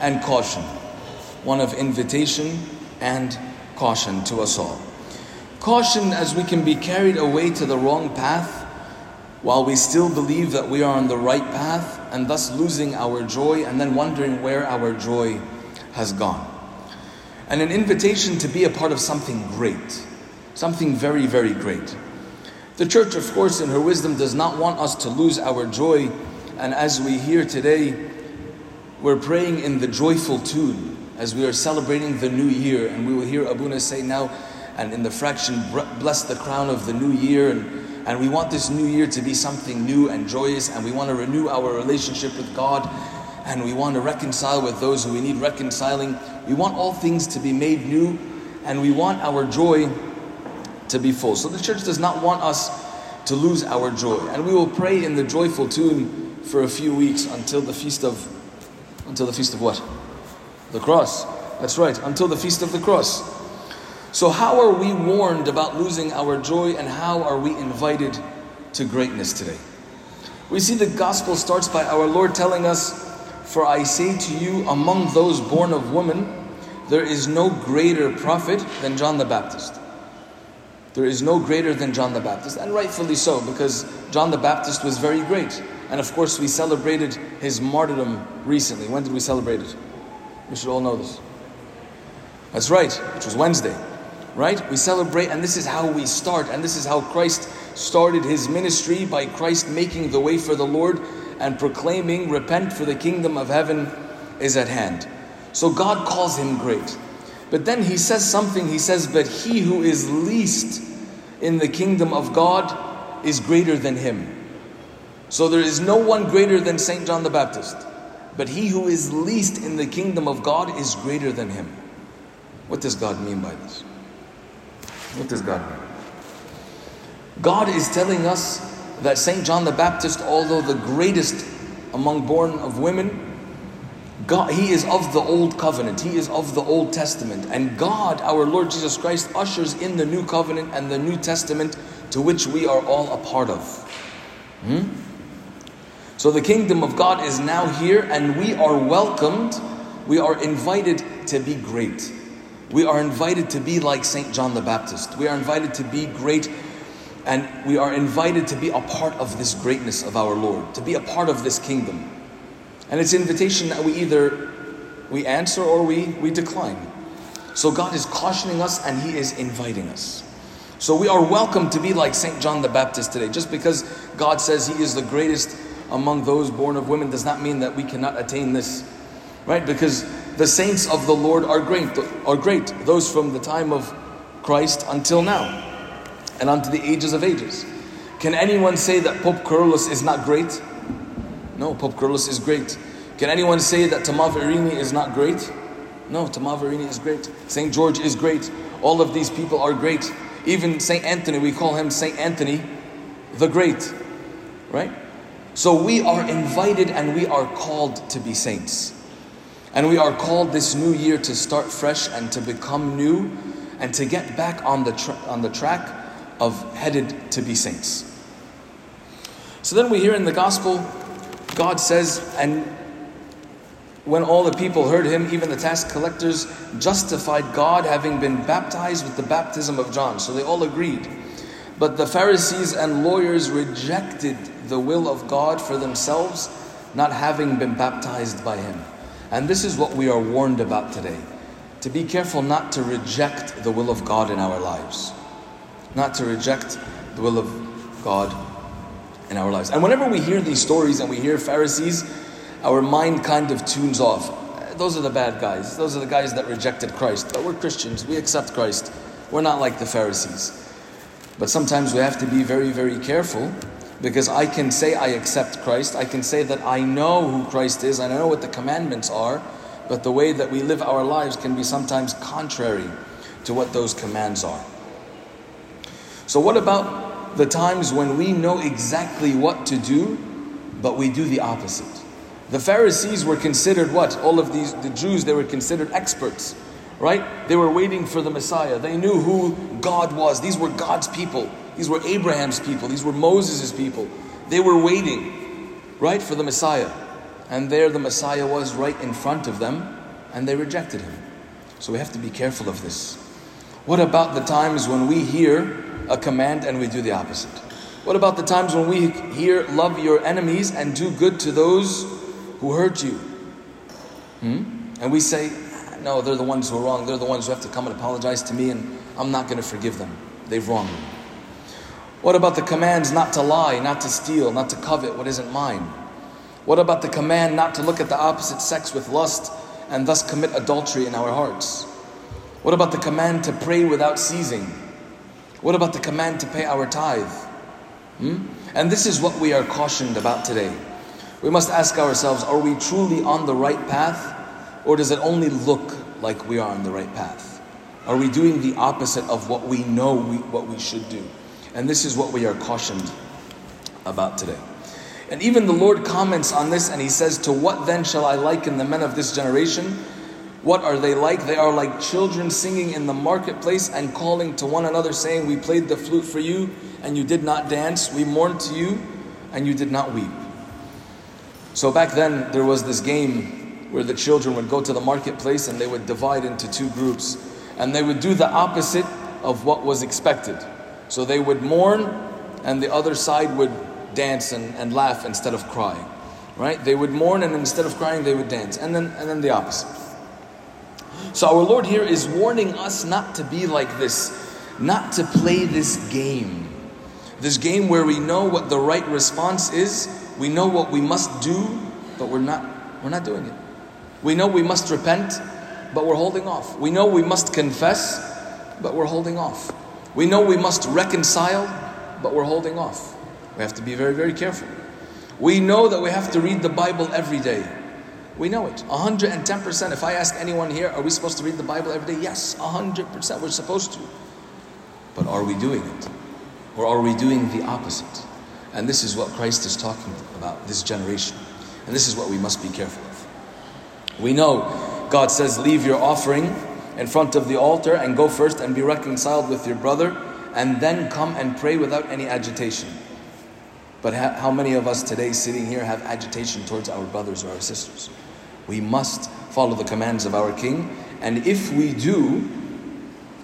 and caution. One of invitation and caution to us all. Caution as we can be carried away to the wrong path while we still believe that we are on the right path and thus losing our joy and then wondering where our joy has gone. And an invitation to be a part of something great, something very, very great. The church, of course, in her wisdom, does not want us to lose our joy. And as we hear today, we're praying in the joyful tune as we are celebrating the new year. And we will hear Abuna say now, and in the fraction, bless the crown of the new year. And, and we want this new year to be something new and joyous. And we want to renew our relationship with God. And we want to reconcile with those who we need reconciling. We want all things to be made new. And we want our joy to be full. So the church does not want us to lose our joy. And we will pray in the joyful tune for a few weeks until the feast of until the feast of what? The cross. That's right, until the feast of the cross. So how are we warned about losing our joy and how are we invited to greatness today? We see the gospel starts by our Lord telling us, For I say to you, among those born of woman, there is no greater prophet than John the Baptist. There is no greater than John the Baptist, and rightfully so, because John the Baptist was very great. And of course, we celebrated his martyrdom recently. When did we celebrate it? We should all know this. That's right, which was Wednesday, right? We celebrate, and this is how we start, and this is how Christ started his ministry by Christ making the way for the Lord and proclaiming, Repent, for the kingdom of heaven is at hand. So God calls him great. But then he says something, he says, But he who is least in the kingdom of God is greater than him. So there is no one greater than St. John the Baptist. But he who is least in the kingdom of God is greater than him. What does God mean by this? What does God mean? God is telling us that St. John the Baptist, although the greatest among born of women, God, he is of the old covenant. He is of the Old Testament. And God, our Lord Jesus Christ, ushers in the new covenant and the New Testament to which we are all a part of. Hmm? So the kingdom of God is now here and we are welcomed. We are invited to be great. We are invited to be like St. John the Baptist. We are invited to be great and we are invited to be a part of this greatness of our Lord, to be a part of this kingdom. And it's invitation that we either we answer or we, we decline. So God is cautioning us and He is inviting us. So we are welcome to be like St. John the Baptist today. Just because God says He is the greatest among those born of women does not mean that we cannot attain this. Right? Because the saints of the Lord are great, are great. Those from the time of Christ until now. And unto the ages of ages. Can anyone say that Pope Kyrillos is not great? No, Pope Kyrillos is great. Can anyone say that Tamav Irini is not great? No, Tamav Irini is great. St. George is great. All of these people are great. Even St. Anthony, we call him St. Anthony the Great. Right? So we are invited and we are called to be saints. And we are called this new year to start fresh and to become new and to get back on the, tra- on the track of headed to be saints. So then we hear in the gospel God says, and when all the people heard him, even the tax collectors justified God having been baptized with the baptism of John. So they all agreed. But the Pharisees and lawyers rejected the will of God for themselves, not having been baptized by him. And this is what we are warned about today to be careful not to reject the will of God in our lives, not to reject the will of God in our lives. And whenever we hear these stories and we hear Pharisees, our mind kind of tunes off. Those are the bad guys. Those are the guys that rejected Christ. But we're Christians. We accept Christ. We're not like the Pharisees. But sometimes we have to be very, very careful Because I can say I accept Christ, I can say that I know who Christ is, and I know what the commandments are, but the way that we live our lives can be sometimes contrary to what those commands are. So, what about the times when we know exactly what to do, but we do the opposite? The Pharisees were considered what? All of these, the Jews, they were considered experts, right? They were waiting for the Messiah. They knew who God was. These were God's people. These were Abraham's people. These were Moses' people. They were waiting, right, for the Messiah. And there the Messiah was right in front of them, and they rejected him. So we have to be careful of this. What about the times when we hear a command and we do the opposite? What about the times when we hear, love your enemies and do good to those who hurt you. Hmm? And we say, no, they're the ones who are wrong. They're the ones who have to come and apologize to me, and I'm not going to forgive them. They've wronged me. What about the commands not to lie, not to steal, not to covet what isn't mine? What about the command not to look at the opposite sex with lust and thus commit adultery in our hearts? What about the command to pray without ceasing? What about the command to pay our tithe? Hmm? And this is what we are cautioned about today. We must ask ourselves are we truly on the right path, or does it only look like we are on the right path? Are we doing the opposite of what we know we, what we should do? And this is what we are cautioned about today. And even the Lord comments on this and He says, To what then shall I liken the men of this generation? What are they like? They are like children singing in the marketplace and calling to one another, saying, We played the flute for you, and you did not dance. We mourned to you, and you did not weep. So back then, there was this game where the children would go to the marketplace and they would divide into two groups. And they would do the opposite of what was expected. So they would mourn, and the other side would dance and, and laugh instead of crying. Right? They would mourn, and instead of crying, they would dance. And then, and then the opposite. So our Lord here is warning us not to be like this, not to play this game. This game where we know what the right response is, we know what we must do, but we're not, we're not doing it. We know we must repent, but we're holding off. We know we must confess, but we're holding off. We know we must reconcile, but we're holding off. We have to be very, very careful. We know that we have to read the Bible every day. We know it. 110%. If I ask anyone here, are we supposed to read the Bible every day? Yes, 100%. We're supposed to. But are we doing it? Or are we doing the opposite? And this is what Christ is talking about, this generation. And this is what we must be careful. We know God says, Leave your offering in front of the altar and go first and be reconciled with your brother, and then come and pray without any agitation. But how many of us today sitting here have agitation towards our brothers or our sisters? We must follow the commands of our King, and if we do,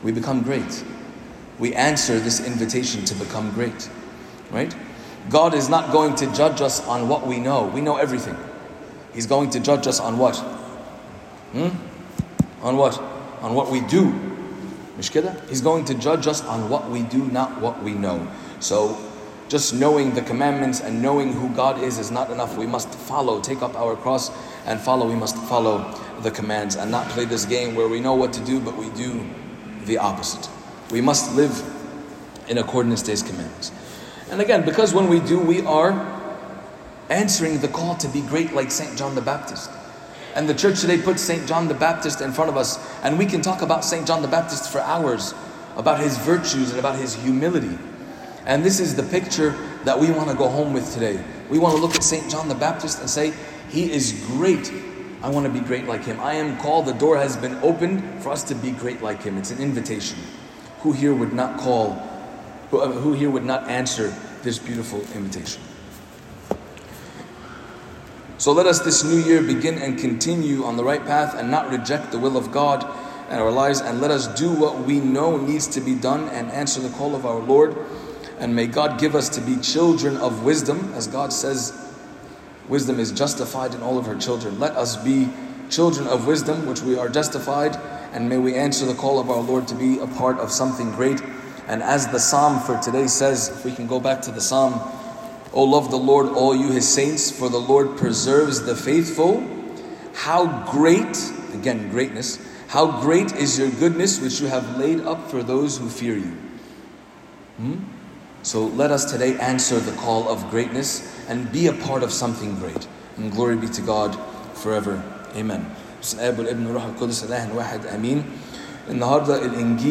we become great. We answer this invitation to become great, right? God is not going to judge us on what we know. We know everything. He's going to judge us on what? Hmm? On what? On what we do. He's going to judge us on what we do, not what we know. So, just knowing the commandments and knowing who God is is not enough. We must follow, take up our cross and follow. We must follow the commands and not play this game where we know what to do, but we do the opposite. We must live in accordance to His commandments. And again, because when we do, we are answering the call to be great like St. John the Baptist. And the church today puts St. John the Baptist in front of us, and we can talk about St. John the Baptist for hours, about his virtues and about his humility. And this is the picture that we want to go home with today. We want to look at St. John the Baptist and say, He is great. I want to be great like him. I am called, the door has been opened for us to be great like him. It's an invitation. Who here would not call who, uh, who here would not answer this beautiful invitation? So let us this new year begin and continue on the right path and not reject the will of God in our lives. And let us do what we know needs to be done and answer the call of our Lord. And may God give us to be children of wisdom, as God says, wisdom is justified in all of her children. Let us be children of wisdom, which we are justified, and may we answer the call of our Lord to be a part of something great and as the psalm for today says, we can go back to the psalm, O love the Lord, all you his saints, for the Lord preserves the faithful. How great, again, greatness, how great is your goodness which you have laid up for those who fear you. Hmm? So let us today answer the call of greatness and be a part of something great. And glory be to God forever. Amen. بسم الآب والابن والروح القدس إله واحد آمين. النهارده الإنجيل